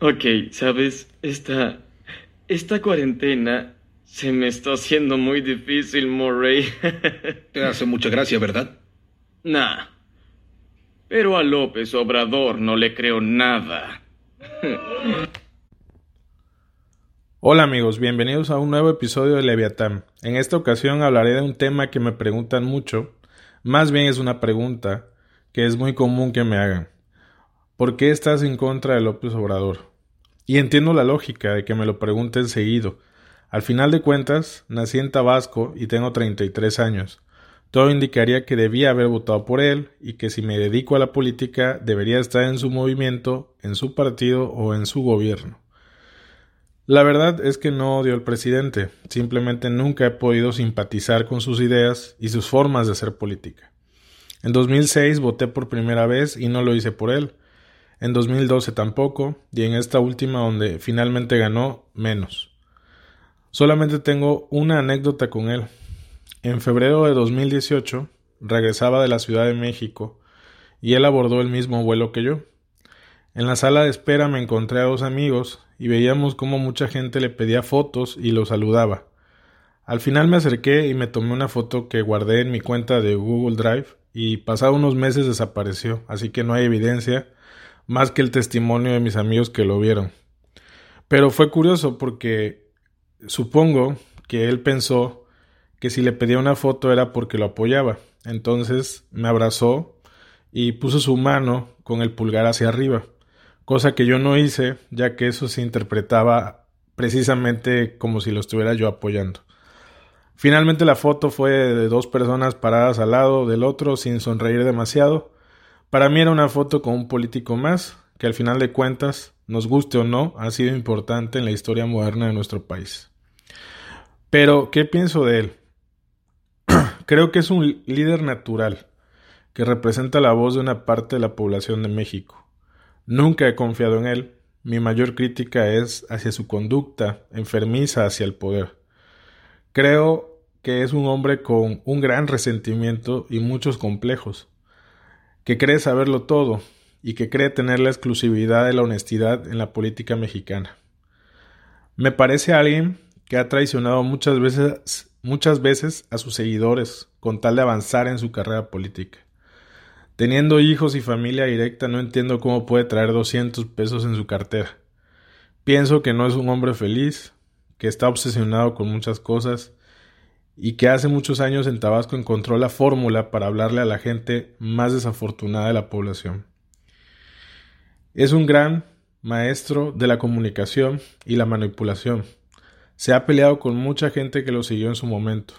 Ok, sabes, esta. Esta cuarentena se me está haciendo muy difícil, Murray. Te hace mucha gracia, ¿verdad? Nah. Pero a López Obrador no le creo nada. Hola amigos, bienvenidos a un nuevo episodio de Leviatán. En esta ocasión hablaré de un tema que me preguntan mucho, más bien es una pregunta que es muy común que me hagan. ¿Por qué estás en contra de López Obrador? Y entiendo la lógica de que me lo pregunten seguido. Al final de cuentas, nací en Tabasco y tengo 33 años. Todo indicaría que debía haber votado por él y que si me dedico a la política debería estar en su movimiento, en su partido o en su gobierno. La verdad es que no odio al presidente, simplemente nunca he podido simpatizar con sus ideas y sus formas de hacer política. En 2006 voté por primera vez y no lo hice por él. En 2012 tampoco, y en esta última donde finalmente ganó, menos. Solamente tengo una anécdota con él. En febrero de 2018 regresaba de la Ciudad de México y él abordó el mismo vuelo que yo. En la sala de espera me encontré a dos amigos y veíamos cómo mucha gente le pedía fotos y lo saludaba. Al final me acerqué y me tomé una foto que guardé en mi cuenta de Google Drive y pasado unos meses desapareció, así que no hay evidencia más que el testimonio de mis amigos que lo vieron. Pero fue curioso porque supongo que él pensó que si le pedía una foto era porque lo apoyaba. Entonces me abrazó y puso su mano con el pulgar hacia arriba cosa que yo no hice, ya que eso se interpretaba precisamente como si lo estuviera yo apoyando. Finalmente la foto fue de dos personas paradas al lado del otro sin sonreír demasiado. Para mí era una foto con un político más, que al final de cuentas, nos guste o no, ha sido importante en la historia moderna de nuestro país. Pero, ¿qué pienso de él? Creo que es un líder natural, que representa la voz de una parte de la población de México. Nunca he confiado en él. Mi mayor crítica es hacia su conducta enfermiza hacia el poder. Creo que es un hombre con un gran resentimiento y muchos complejos, que cree saberlo todo y que cree tener la exclusividad de la honestidad en la política mexicana. Me parece alguien que ha traicionado muchas veces, muchas veces a sus seguidores con tal de avanzar en su carrera política. Teniendo hijos y familia directa, no entiendo cómo puede traer 200 pesos en su cartera. Pienso que no es un hombre feliz, que está obsesionado con muchas cosas y que hace muchos años en Tabasco encontró la fórmula para hablarle a la gente más desafortunada de la población. Es un gran maestro de la comunicación y la manipulación. Se ha peleado con mucha gente que lo siguió en su momento.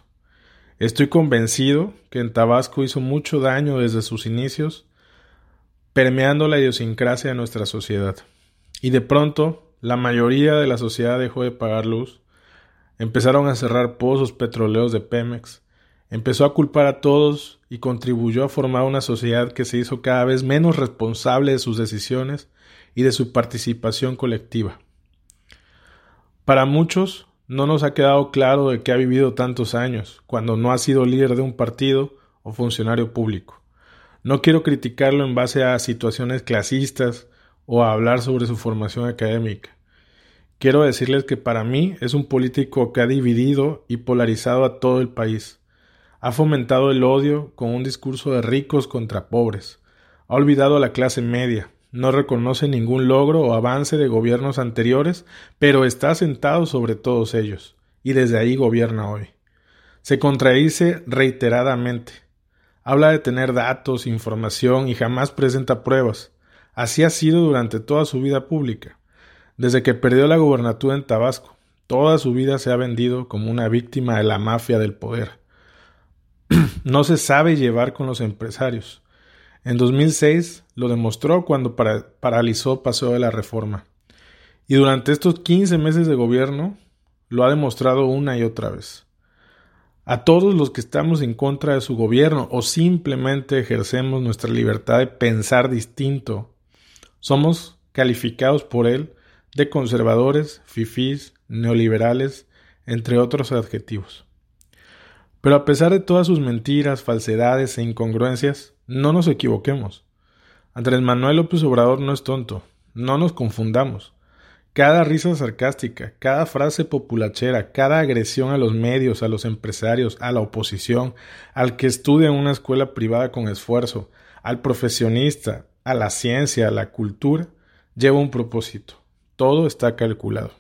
Estoy convencido que en Tabasco hizo mucho daño desde sus inicios, permeando la idiosincrasia de nuestra sociedad. Y de pronto, la mayoría de la sociedad dejó de pagar luz, empezaron a cerrar pozos petroleros de Pemex, empezó a culpar a todos y contribuyó a formar una sociedad que se hizo cada vez menos responsable de sus decisiones y de su participación colectiva. Para muchos, no nos ha quedado claro de que ha vivido tantos años, cuando no ha sido líder de un partido o funcionario público. No quiero criticarlo en base a situaciones clasistas o a hablar sobre su formación académica. Quiero decirles que para mí es un político que ha dividido y polarizado a todo el país. Ha fomentado el odio con un discurso de ricos contra pobres. Ha olvidado a la clase media, no reconoce ningún logro o avance de gobiernos anteriores, pero está sentado sobre todos ellos, y desde ahí gobierna hoy. Se contradice reiteradamente. Habla de tener datos, información y jamás presenta pruebas. Así ha sido durante toda su vida pública. Desde que perdió la gubernatura en Tabasco, toda su vida se ha vendido como una víctima de la mafia del poder. no se sabe llevar con los empresarios. En 2006 lo demostró cuando paralizó Paseo de la Reforma. Y durante estos 15 meses de gobierno lo ha demostrado una y otra vez. A todos los que estamos en contra de su gobierno o simplemente ejercemos nuestra libertad de pensar distinto, somos calificados por él de conservadores, fifís, neoliberales, entre otros adjetivos. Pero a pesar de todas sus mentiras, falsedades e incongruencias, no nos equivoquemos. Andrés Manuel López Obrador no es tonto, no nos confundamos. Cada risa sarcástica, cada frase populachera, cada agresión a los medios, a los empresarios, a la oposición, al que estudia en una escuela privada con esfuerzo, al profesionista, a la ciencia, a la cultura, lleva un propósito. Todo está calculado.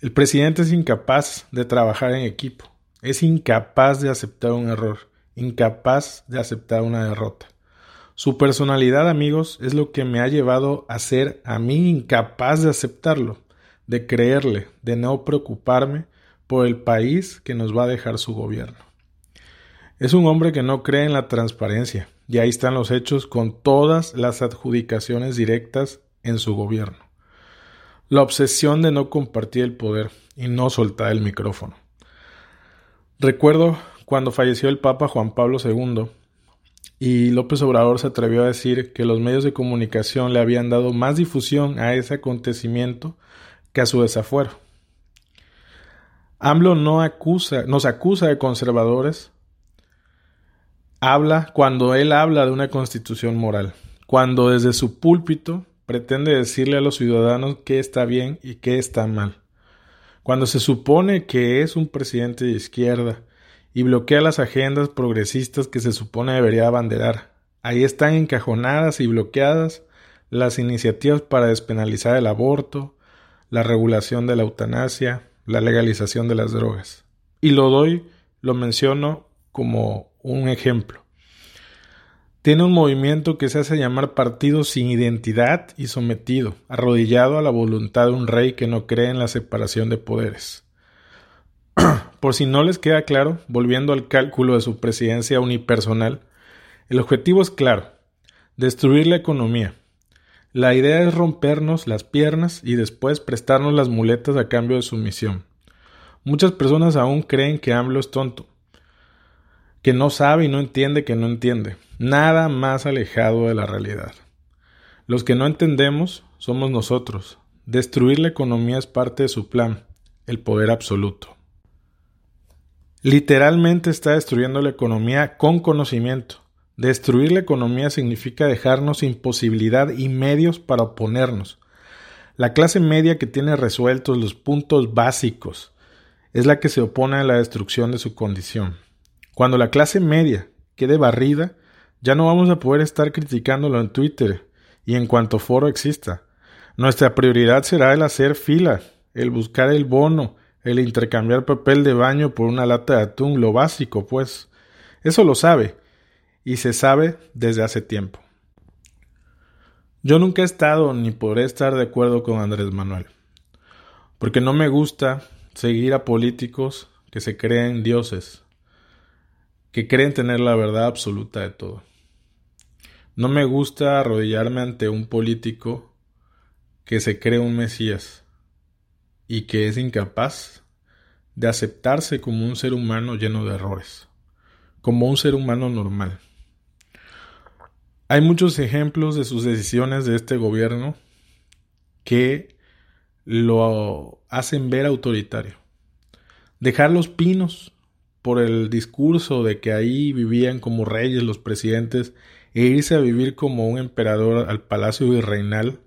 El presidente es incapaz de trabajar en equipo, es incapaz de aceptar un error, incapaz de aceptar una derrota. Su personalidad, amigos, es lo que me ha llevado a ser a mí incapaz de aceptarlo, de creerle, de no preocuparme por el país que nos va a dejar su gobierno. Es un hombre que no cree en la transparencia, y ahí están los hechos con todas las adjudicaciones directas en su gobierno. La obsesión de no compartir el poder y no soltar el micrófono. Recuerdo cuando falleció el Papa Juan Pablo II, y López Obrador se atrevió a decir que los medios de comunicación le habían dado más difusión a ese acontecimiento que a su desafuero. AMLO no acusa, nos acusa de conservadores. Habla cuando él habla de una constitución moral, cuando desde su púlpito pretende decirle a los ciudadanos qué está bien y qué está mal. Cuando se supone que es un presidente de izquierda, y bloquea las agendas progresistas que se supone debería abanderar. Ahí están encajonadas y bloqueadas las iniciativas para despenalizar el aborto, la regulación de la eutanasia, la legalización de las drogas. Y lo doy, lo menciono como un ejemplo. Tiene un movimiento que se hace llamar partido sin identidad y sometido, arrodillado a la voluntad de un rey que no cree en la separación de poderes. Por si no les queda claro, volviendo al cálculo de su presidencia unipersonal, el objetivo es claro, destruir la economía. La idea es rompernos las piernas y después prestarnos las muletas a cambio de sumisión. Muchas personas aún creen que AMLO es tonto, que no sabe y no entiende que no entiende. Nada más alejado de la realidad. Los que no entendemos somos nosotros. Destruir la economía es parte de su plan, el poder absoluto. Literalmente está destruyendo la economía con conocimiento. Destruir la economía significa dejarnos sin posibilidad y medios para oponernos. La clase media que tiene resueltos los puntos básicos es la que se opone a la destrucción de su condición. Cuando la clase media quede barrida, ya no vamos a poder estar criticándolo en Twitter y en cuanto foro exista. Nuestra prioridad será el hacer fila, el buscar el bono, el intercambiar papel de baño por una lata de atún, lo básico, pues. Eso lo sabe, y se sabe desde hace tiempo. Yo nunca he estado ni podré estar de acuerdo con Andrés Manuel, porque no me gusta seguir a políticos que se creen dioses, que creen tener la verdad absoluta de todo. No me gusta arrodillarme ante un político que se cree un Mesías y que es incapaz de aceptarse como un ser humano lleno de errores, como un ser humano normal. Hay muchos ejemplos de sus decisiones de este gobierno que lo hacen ver autoritario. Dejar los pinos por el discurso de que ahí vivían como reyes los presidentes e irse a vivir como un emperador al Palacio Virreinal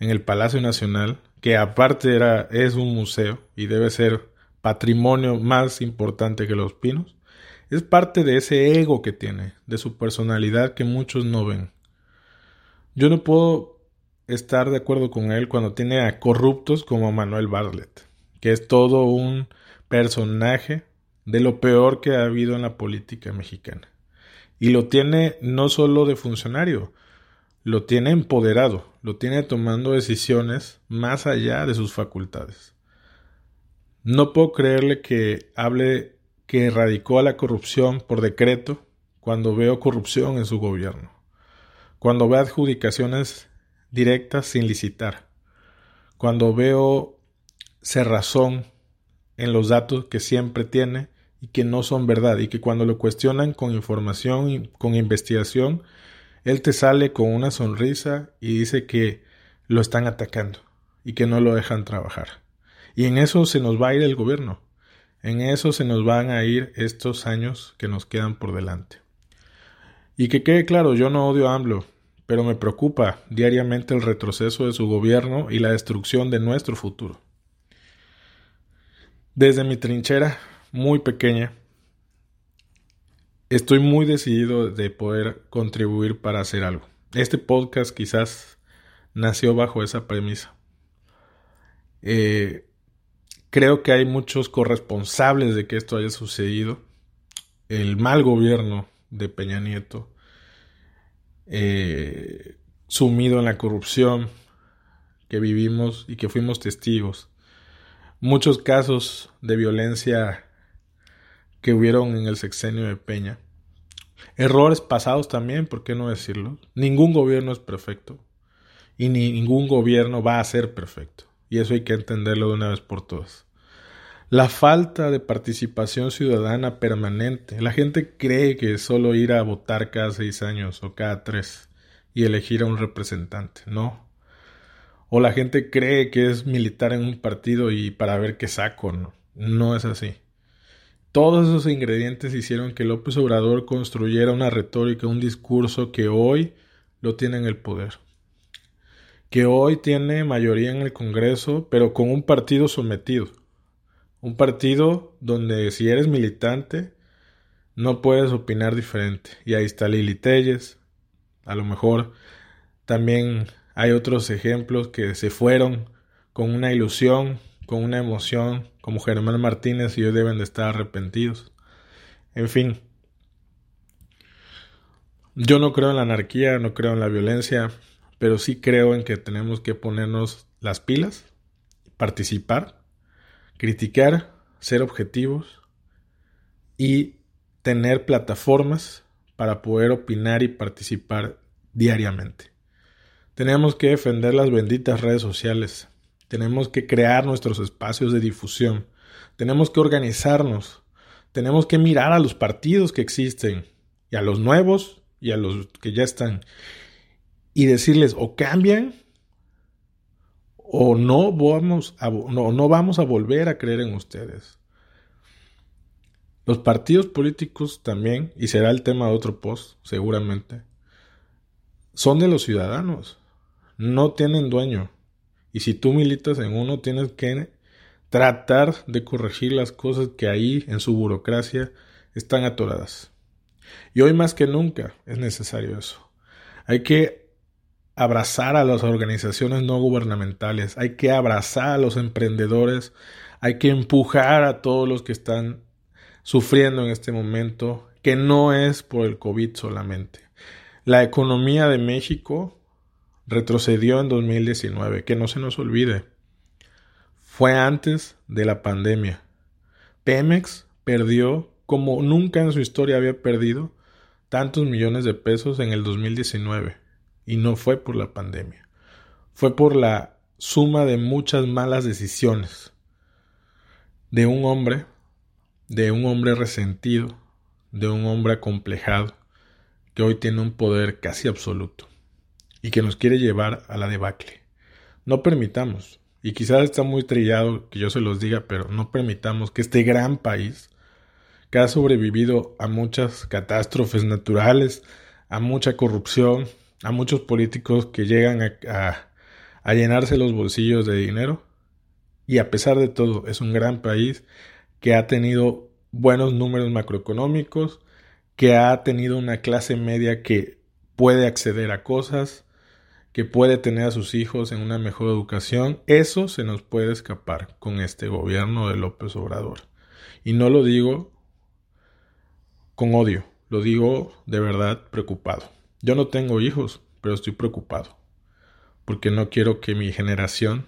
en el Palacio Nacional que aparte era, es un museo y debe ser patrimonio más importante que los pinos, es parte de ese ego que tiene, de su personalidad que muchos no ven. Yo no puedo estar de acuerdo con él cuando tiene a corruptos como Manuel Bartlett, que es todo un personaje de lo peor que ha habido en la política mexicana. Y lo tiene no solo de funcionario, lo tiene empoderado, lo tiene tomando decisiones más allá de sus facultades. No puedo creerle que hable que erradicó a la corrupción por decreto cuando veo corrupción en su gobierno, cuando veo adjudicaciones directas sin licitar, cuando veo cerrazón en los datos que siempre tiene y que no son verdad y que cuando lo cuestionan con información y con investigación él te sale con una sonrisa y dice que lo están atacando y que no lo dejan trabajar. Y en eso se nos va a ir el gobierno. En eso se nos van a ir estos años que nos quedan por delante. Y que quede claro, yo no odio a AMLO, pero me preocupa diariamente el retroceso de su gobierno y la destrucción de nuestro futuro. Desde mi trinchera muy pequeña, estoy muy decidido de poder contribuir para hacer algo. Este podcast quizás nació bajo esa premisa. Eh, creo que hay muchos corresponsables de que esto haya sucedido. El mal gobierno de Peña Nieto, eh, sumido en la corrupción que vivimos y que fuimos testigos. Muchos casos de violencia que hubieron en el sexenio de Peña. Errores pasados también, ¿por qué no decirlo? Ningún gobierno es perfecto y ni ningún gobierno va a ser perfecto. Y eso hay que entenderlo de una vez por todas. La falta de participación ciudadana permanente. La gente cree que es solo ir a votar cada seis años o cada tres y elegir a un representante. No. O la gente cree que es militar en un partido y para ver qué saco. No, no es así. Todos esos ingredientes hicieron que López Obrador construyera una retórica, un discurso que hoy lo tiene en el poder. Que hoy tiene mayoría en el Congreso, pero con un partido sometido un partido donde si eres militante no puedes opinar diferente. Y ahí está Lili Telles. A lo mejor también hay otros ejemplos que se fueron con una ilusión, con una emoción, como Germán Martínez y hoy deben de estar arrepentidos. En fin, yo no creo en la anarquía, no creo en la violencia, pero sí creo en que tenemos que ponernos las pilas, participar criticar, ser objetivos y tener plataformas para poder opinar y participar diariamente. Tenemos que defender las benditas redes sociales. Tenemos que crear nuestros espacios de difusión. Tenemos que organizarnos. Tenemos que mirar a los partidos que existen y a los nuevos y a los que ya están y decirles o cambian o no vamos a, no, vamos a volver a creer en ustedes. Los partidos políticos también, y será el tema de otro post, seguramente, son de los ciudadanos. No tienen dueño. Y si tú militas en uno, tienes que tratar de corregir las cosas que ahí, en su burocracia, están atoradas. Y hoy más que nunca es necesario eso. Hay que abrazar a las organizaciones no gubernamentales, hay que abrazar a los emprendedores, hay que empujar a todos los que están sufriendo en este momento, que no es por el COVID solamente. La economía de México retrocedió en 2019, que no se nos olvide. Fue antes de la pandemia. Pemex perdió como nunca en su historia había perdido tantos millones de pesos en el 2019 y no fue por la pandemia. Fue por la suma de muchas malas decisiones de un hombre, de un hombre resentido, de un hombre acomplejado, que hoy tiene un poder casi absoluto y que nos quiere llevar a la debacle. No permitamos, y quizás está muy trillado que yo se los diga, pero no permitamos que este gran país, que ha sobrevivido a muchas catástrofes naturales, a mucha corrupción, a muchos políticos que llegan a, a, llenarse los bolsillos de dinero y a pesar de todo es un gran país que ha tenido buenos números macroeconómicos, que ha tenido una clase media que puede acceder a cosas, que puede tener a sus hijos en una mejor educación, eso se nos puede escapar con este gobierno de López Obrador. Y no lo digo con odio, lo digo de verdad preocupado. Yo no tengo hijos, pero estoy preocupado, porque no quiero que mi generación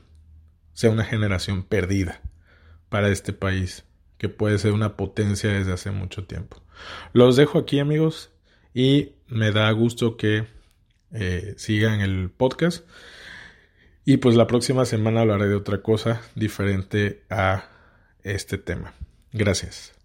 sea una generación perdida para este país, que puede ser una potencia desde hace mucho tiempo. Los dejo aquí amigos y me da gusto que eh, sigan el podcast. Y pues la próxima semana hablaré de otra cosa diferente a este tema. Gracias.